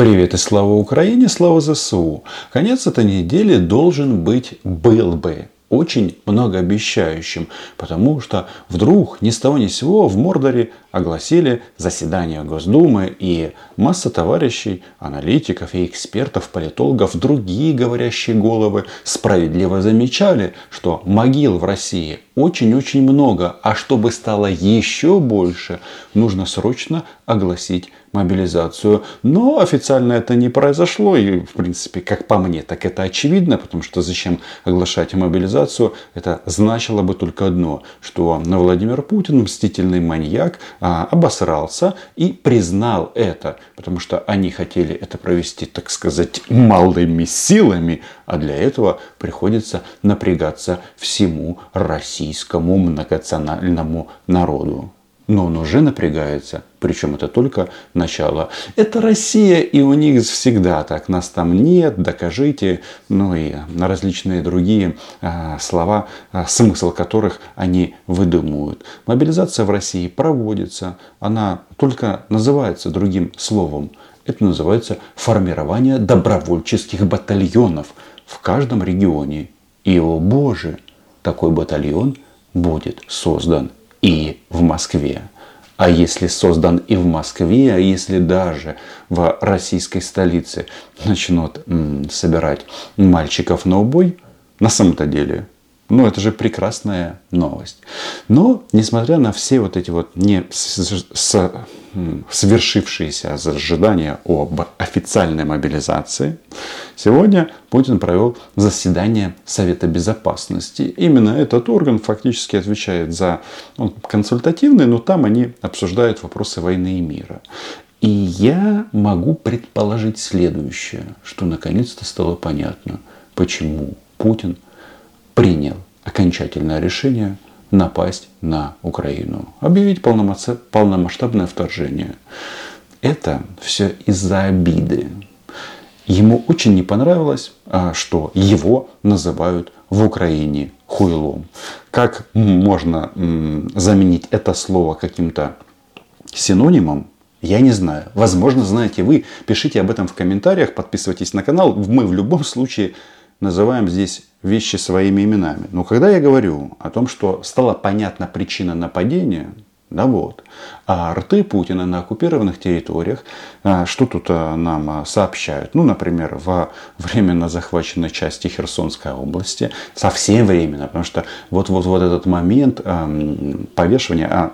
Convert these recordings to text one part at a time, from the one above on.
Привет и слава Украине, слава ЗСУ. Конец этой недели должен быть, был бы очень многообещающим, потому что вдруг ни с того ни с сего в Мордоре огласили заседание Госдумы и масса товарищей, аналитиков и экспертов, политологов, другие говорящие головы справедливо замечали, что могил в России очень-очень много, а чтобы стало еще больше, нужно срочно огласить мобилизацию. Но официально это не произошло. И, в принципе, как по мне, так это очевидно, потому что зачем оглашать мобилизацию? Это значило бы только одно, что Владимир Путин, мстительный маньяк, а, обосрался и признал это, потому что они хотели это провести, так сказать, малыми силами, а для этого приходится напрягаться всему российскому многонациональному народу но он уже напрягается, причем это только начало. Это Россия, и у них всегда так, нас там нет, докажите, ну и на различные другие а, слова, а, смысл которых они выдумывают. Мобилизация в России проводится, она только называется другим словом. Это называется формирование добровольческих батальонов в каждом регионе. И, о боже, такой батальон будет создан и в Москве. А если создан и в Москве, а если даже в российской столице начнут собирать мальчиков на убой, на самом-то деле ну, это же прекрасная новость. Но, несмотря на все вот эти вот не свершившиеся ожидания об официальной мобилизации, сегодня Путин провел заседание Совета Безопасности. Именно этот орган фактически отвечает за он консультативный, но там они обсуждают вопросы войны и мира. И я могу предположить следующее, что наконец-то стало понятно, почему Путин – принял окончательное решение напасть на Украину, объявить полномасштабное вторжение. Это все из-за обиды. Ему очень не понравилось, а, что его называют в Украине хуйлом. Как можно заменить это слово каким-то синонимом, я не знаю. Возможно, знаете вы. Пишите об этом в комментариях, подписывайтесь на канал. Мы в любом случае называем здесь вещи своими именами. Но когда я говорю о том, что стала понятна причина нападения, да вот. А рты Путина на оккупированных территориях, а, что тут а, нам а, сообщают? Ну, например, в временно захваченной части Херсонской области, совсем временно, потому что вот-вот вот этот момент повешивания, а,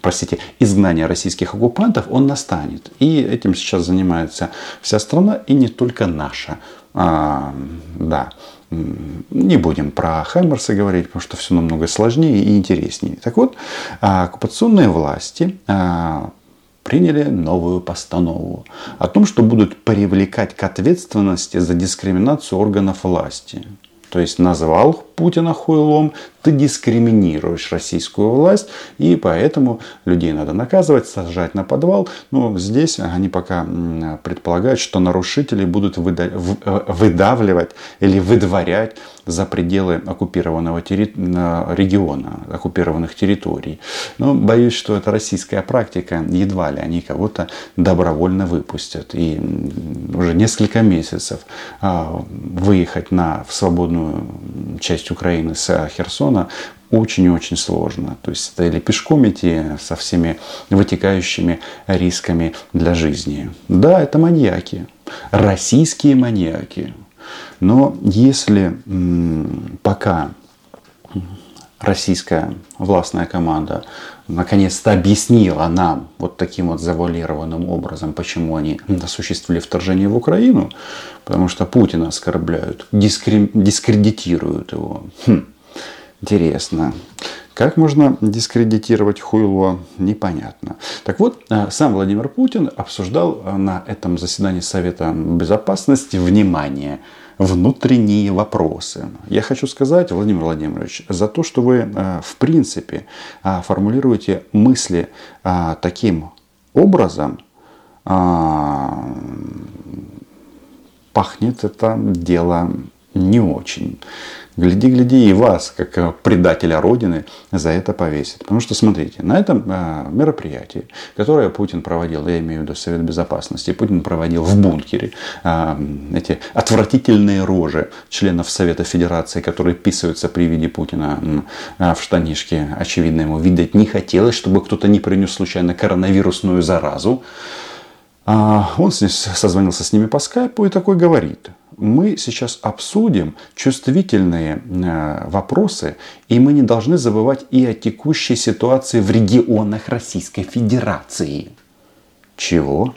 простите, изгнания российских оккупантов, он настанет. И этим сейчас занимается вся страна, и не только наша. А, да, не будем про Хаймерса говорить, потому что все намного сложнее и интереснее. Так вот, а, оккупационные власти а, приняли новую постанову о том, что будут привлекать к ответственности за дискриминацию органов власти. То есть назвал Путина хуйлом, ты дискриминируешь российскую власть, и поэтому людей надо наказывать, сажать на подвал. Но здесь они пока предполагают, что нарушители будут э, выдавливать или выдворять за пределы оккупированного терри... региона, оккупированных территорий. Но боюсь, что это российская практика, едва ли они кого-то добровольно выпустят. И уже несколько месяцев а, выехать на, в свободную часть Украины с Херсона очень и очень сложно. То есть это или пешком идти со всеми вытекающими рисками для жизни. Да, это маньяки. Российские маньяки. Но если пока российская властная команда наконец-то объяснила нам вот таким вот завуалированным образом, почему они осуществили вторжение в Украину, потому что Путина оскорбляют, дискредитируют его. Хм, интересно. Как можно дискредитировать хуйло, непонятно. Так вот, э, сам Владимир Путин обсуждал э, на этом заседании Совета Безопасности, внимание, внутренние вопросы. Я хочу сказать, Владимир Владимирович, за то, что вы э, в принципе формулируете мысли таким образом, пахнет это дело не очень. Гляди, гляди, и вас, как э, предателя Родины, за это повесит. Потому что, смотрите, на этом э, мероприятии, которое Путин проводил, я имею в виду Совет Безопасности, Путин проводил в бункере, э, эти отвратительные рожи членов Совета Федерации, которые писаются при виде Путина в штанишке, очевидно, ему, видать, не хотелось, чтобы кто-то не принес случайно коронавирусную заразу. А он созвонился с ними по скайпу и такой говорит, мы сейчас обсудим чувствительные э, вопросы, и мы не должны забывать и о текущей ситуации в регионах Российской Федерации. Чего?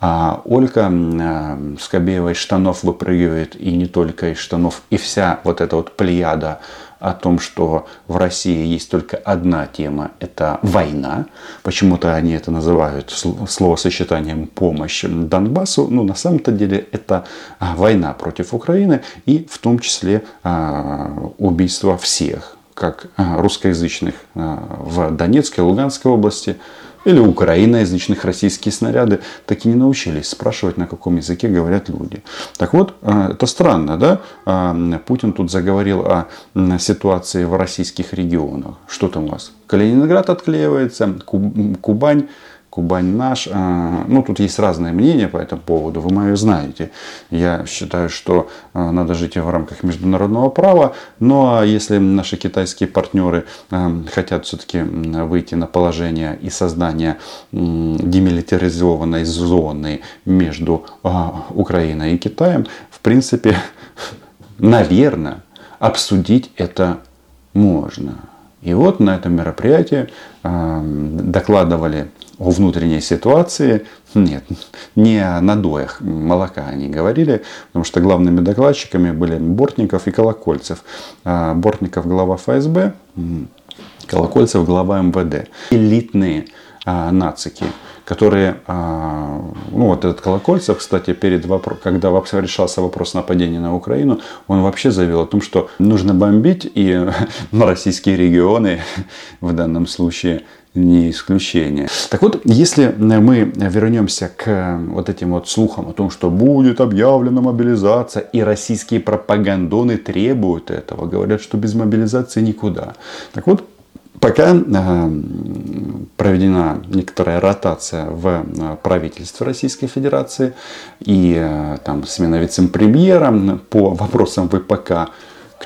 А Ольга э, Скобеева из штанов выпрыгивает, и не только из штанов, и вся вот эта вот плеяда о том, что в России есть только одна тема – это война. Почему-то они это называют словосочетанием «помощь Донбассу». Ну, на самом-то деле это а, война против Украины и в том числе а, убийство всех, как а, русскоязычных в Донецкой, Луганской области – или украиноязычных российские снаряды, так и не научились спрашивать, на каком языке говорят люди. Так вот, э, это странно, да? Э, Путин тут заговорил о ситуации в российских регионах. Что там у вас? Калининград отклеивается, Кубань Кубань наш. А, ну, тут есть разные мнения по этому поводу, вы мое знаете. Я считаю, что а, надо жить в рамках международного права, но ну, а если наши китайские партнеры хотят все-таки выйти на положение и создание демилитаризованной зоны между Украиной и Китаем, в принципе, наверное, обсудить это можно. И вот на этом мероприятии докладывали о внутренней ситуации. Нет, не о надоях молока они говорили, потому что главными докладчиками были Бортников и Колокольцев. А Бортников глава ФСБ, Колокольцев глава МВД. Элитные а, нацики которые, а, ну вот этот Колокольцев, кстати, перед вопрос, когда решался вопрос нападения на Украину, он вообще заявил о том, что нужно бомбить и российские регионы в данном случае не исключение. Так вот, если мы вернемся к вот этим вот слухам о том, что будет объявлена мобилизация, и российские пропагандоны требуют этого, говорят, что без мобилизации никуда. Так вот, пока э, проведена некоторая ротация в э, правительстве Российской Федерации и э, там смена вице-премьера по вопросам ВПК,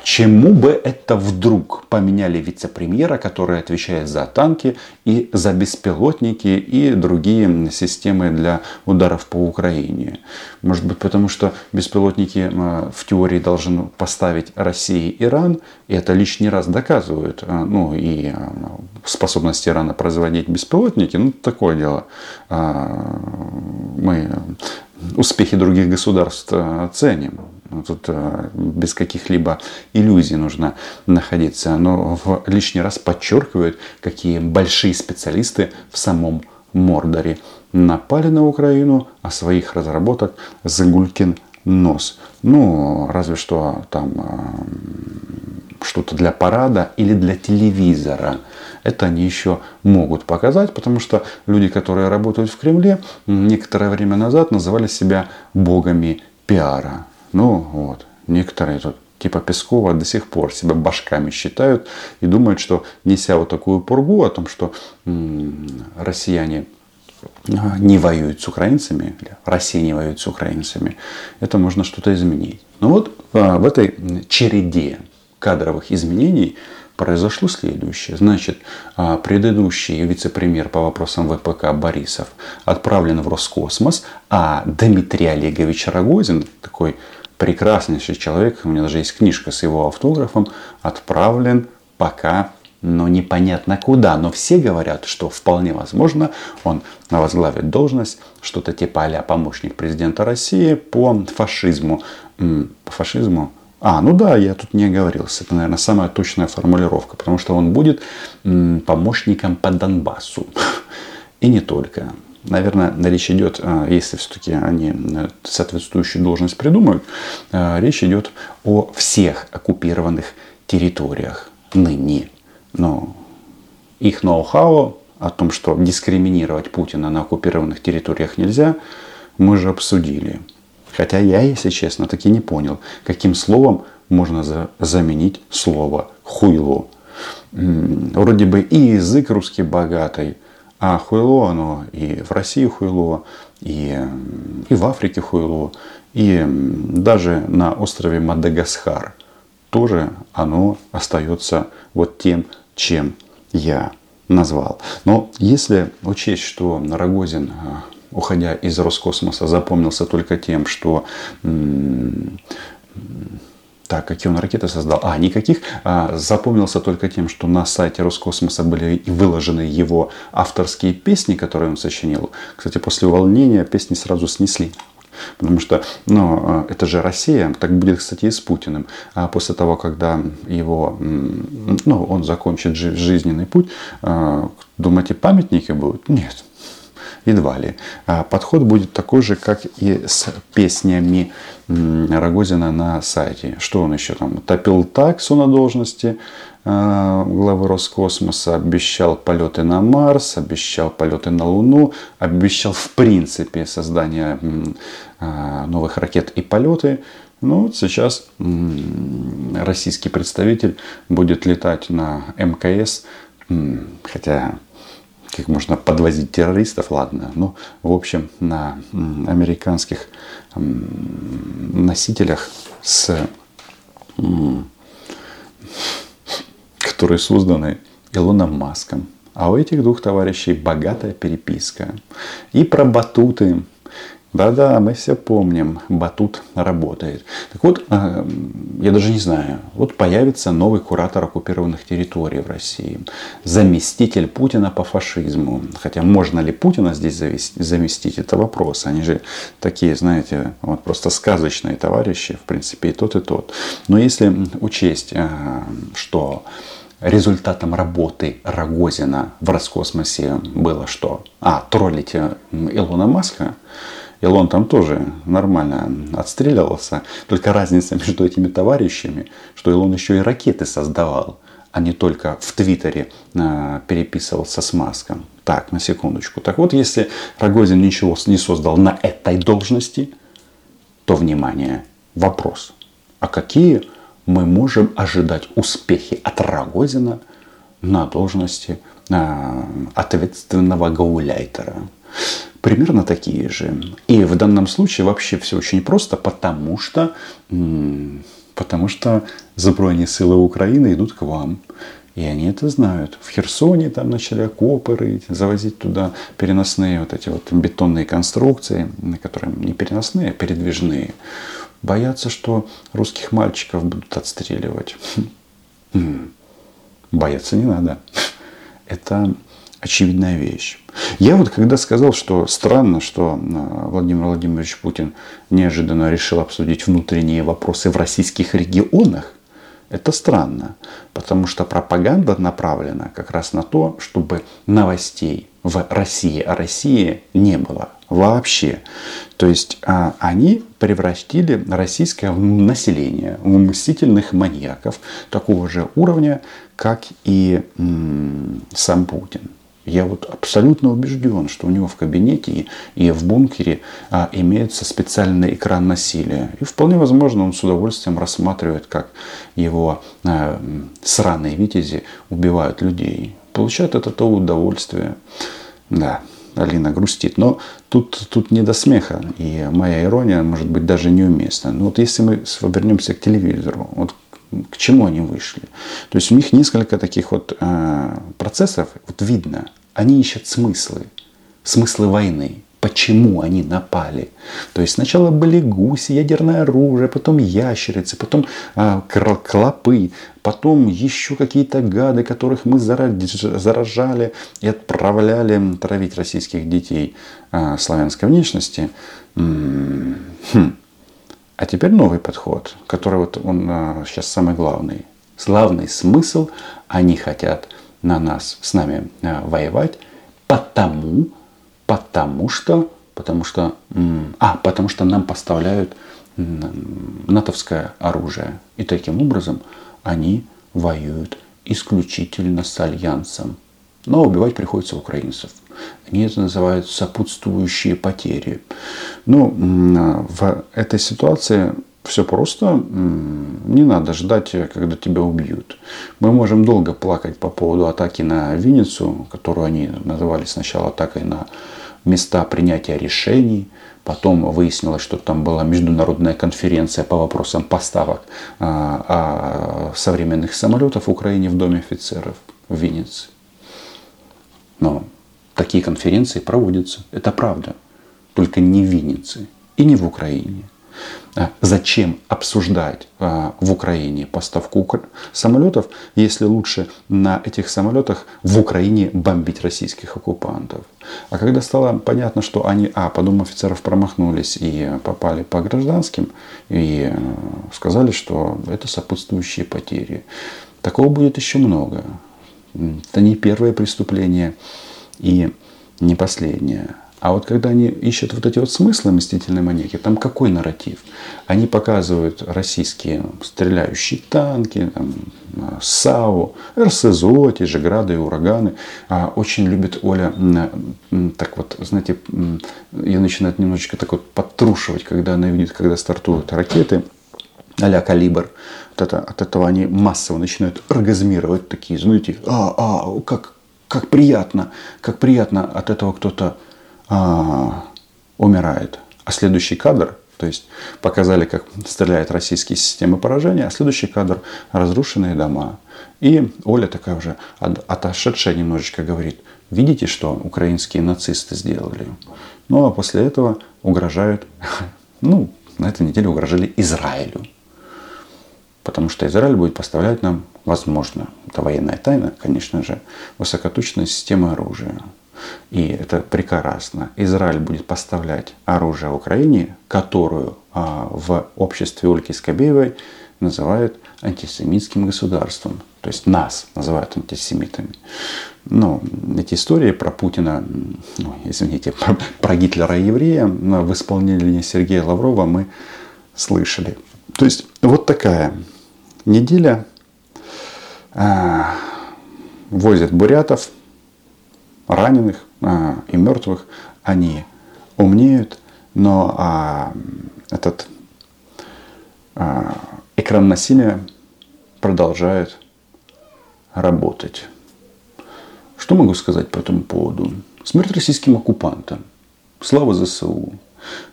чему бы это вдруг поменяли вице-премьера, который отвечает за танки и за беспилотники и другие системы для ударов по Украине? Может быть, потому что беспилотники в теории должен поставить Россия и Иран, и это лишний раз доказывают. А, ну и а, способность Ирана производить беспилотники, ну такое дело. Мы успехи других государств ценим. Тут э, без каких-либо иллюзий нужно находиться. Но в лишний раз подчеркивают, какие большие специалисты в самом Мордоре напали на Украину, а своих разработок Загулькин нос. Ну, разве что там э, что-то для парада или для телевизора. Это они еще могут показать, потому что люди, которые работают в Кремле, некоторое время назад называли себя богами пиара. Ну вот, некоторые тут типа Пескова до сих пор себя башками считают и думают, что неся вот такую пургу о том, что россияне а, не воюют с украинцами, Россия не воюет с украинцами, это можно что-то изменить. Но вот а, в этой череде кадровых изменений произошло следующее. Значит, а, предыдущий вице-премьер по вопросам ВПК Борисов отправлен в Роскосмос, а Дмитрий Олегович Рогозин, такой прекраснейший человек, у меня даже есть книжка с его автографом, отправлен пока, но непонятно куда. Но все говорят, что вполне возможно он возглавит должность, что-то типа а помощник президента России по фашизму. По фашизму? А, ну да, я тут не оговорился. Это, наверное, самая точная формулировка, потому что он будет помощником по Донбассу. И не только наверное, речь идет, а, если все-таки они э, соответствующую должность придумают, а, речь идет о всех оккупированных территориях ныне. Но их ноу-хау о том, что дискриминировать Путина на оккупированных территориях нельзя, мы же обсудили. Хотя я, если честно, таки не понял, каким словом можно за, заменить слово хуйло. Вроде бы и язык русский богатый, а хуйло оно и в России хуйло, и, и в Африке хуйло, и даже на острове Мадагаскар тоже оно остается вот тем, чем я назвал. Но если учесть, что Рогозин, а, уходя из Роскосмоса, запомнился только тем, что так, какие он ракеты создал? А, никаких. А, запомнился только тем, что на сайте Роскосмоса были выложены его авторские песни, которые он сочинил. Кстати, после увольнения песни сразу снесли. Потому что, ну, а, это же Россия, так будет, кстати, и с Путиным. А после того, когда его, ну, он закончит жизненный путь, а, думаете, памятники будут? Нет, едва ли. А подход будет такой же, как и с песнями Рогозина на сайте. Что он еще там? Топил таксу на должности а, главы Роскосмоса, обещал полеты на Марс, обещал полеты на Луну, обещал в принципе создание а, новых ракет и полеты. Ну, вот сейчас российский представитель будет летать на МКС, хотя как можно подвозить террористов, ладно. Ну, в общем, на американских носителях с которые созданы Илоном Маском. А у этих двух товарищей богатая переписка. И про батуты, да-да, мы все помним, батут работает. Так вот, а, я даже не знаю, вот появится новый куратор оккупированных территорий в России, заместитель Путина по фашизму. Хотя можно ли Путина здесь заместить, это вопрос. Они же такие, знаете, вот просто сказочные товарищи, в принципе, и тот, и тот. Но если учесть, а, что результатом работы Рогозина в Роскосмосе было что? А, троллить Илона Маска – Илон там тоже нормально отстреливался. Только разница между этими товарищами, что Илон еще и ракеты создавал, а не только в Твиттере а, переписывался с Маском. Так, на секундочку. Так вот, если Рогозин ничего не создал на этой должности, то, внимание, вопрос. А какие мы можем ожидать успехи от Рогозина на должности а, ответственного гауляйтера? Примерно такие же. И в данном случае вообще все очень просто, потому что, потому что силы Украины идут к вам. И они это знают. В Херсоне там начали окопы рыть, завозить туда переносные вот эти вот бетонные конструкции, которые не переносные, а передвижные. Боятся, что русских мальчиков будут отстреливать. Бояться не надо. Это очевидная вещь. Я вот когда сказал, что странно, что а, Владимир Владимирович Путин неожиданно решил обсудить внутренние вопросы в российских регионах, это странно, потому что пропаганда направлена как раз на то, чтобы новостей в России о России не было вообще. То есть а, они превратили российское население в мстительных маньяков такого же уровня, как и сам Путин. Я вот абсолютно убежден, что у него в кабинете и в бункере а, имеется специальный экран насилия. И вполне возможно, он с удовольствием рассматривает, как его а, сраные витязи убивают людей. Получает это то удовольствие. Да, Алина грустит. Но тут, тут не до смеха. И моя ирония, может быть, даже неуместна. Но вот если мы вернемся к телевизору, вот к чему они вышли. То есть у них несколько таких вот э, процессов, вот видно, они ищут смыслы, смыслы войны. Почему они напали? То есть сначала были гуси, ядерное оружие, потом ящерицы, потом а, клопы, потом еще какие-то гады, которых мы заражали и отправляли травить российских детей а, славянской внешности. Хм. А теперь новый подход, который вот он а, сейчас самый главный. Славный смысл, они хотят на нас, с нами а, воевать, потому, потому что, потому что, а, потому что нам поставляют натовское оружие. И таким образом они воюют исключительно с альянсом. Но убивать приходится украинцев. Они это называют сопутствующие потери. Ну, в этой ситуации все просто. Не надо ждать, когда тебя убьют. Мы можем долго плакать по поводу атаки на Винницу, которую они называли сначала атакой на места принятия решений. Потом выяснилось, что там была международная конференция по вопросам поставок а, а современных самолетов в Украине в Доме офицеров в Виннице. Но такие конференции проводятся. Это правда. Только не в Виннице и не в Украине. А зачем обсуждать а, в Украине поставку самолетов, если лучше на этих самолетах в Украине бомбить российских оккупантов? А когда стало понятно, что они, а, по дому офицеров промахнулись и попали по гражданским, и э, сказали, что это сопутствующие потери. Такого будет еще много. Это не первое преступление и не последнее. А вот когда они ищут вот эти вот смыслы мстительной маньяки, там какой нарратив? Они показывают российские стреляющие танки, там, САУ, РСЗО, те же грады и ураганы. А очень любит Оля, так вот, знаете, ее начинает немножечко так вот подтрушивать, когда она видит, когда стартуют ракеты а-ля калибр. Вот это, от этого они массово начинают оргазмировать такие, знаете, а, а, как, как приятно, как приятно от этого кто-то а, умирает. А следующий кадр, то есть показали, как стреляет российские системы поражения, а следующий кадр – разрушенные дома. И Оля такая уже отошедшая немножечко говорит, видите, что украинские нацисты сделали? Ну а после этого угрожают, ну, на этой неделе угрожали Израилю. Потому что Израиль будет поставлять нам, возможно, это военная тайна, конечно же, высокоточные системы оружия. И это прекрасно. Израиль будет поставлять оружие Украине, которую а, в обществе Ольги Скобеевой называют антисемитским государством. То есть нас называют антисемитами. Но эти истории про Путина, ну, извините, про, про Гитлера и еврея в исполнении Сергея Лаврова мы слышали. То есть вот такая неделя. А, возят бурятов, раненых а, и мертвых, они умнеют, но а, этот а, экран насилия продолжает работать. Что могу сказать по этому поводу? Смерть российским оккупантам. Слава ЗСУ.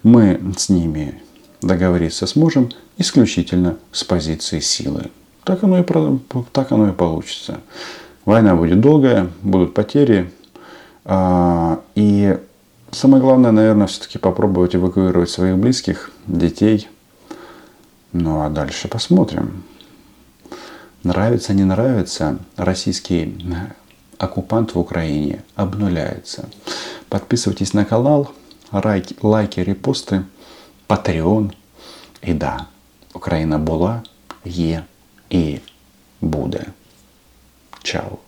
Мы с ними договориться сможем исключительно с позиции силы. Так оно и, так оно и получится. Война будет долгая, будут потери, и самое главное, наверное, все-таки попробовать эвакуировать своих близких, детей. Ну а дальше посмотрим. Нравится, не нравится, российский оккупант в Украине обнуляется. Подписывайтесь на канал, лайки, лайки репосты, Patreon. І да, Україна була, є і буде. Чао.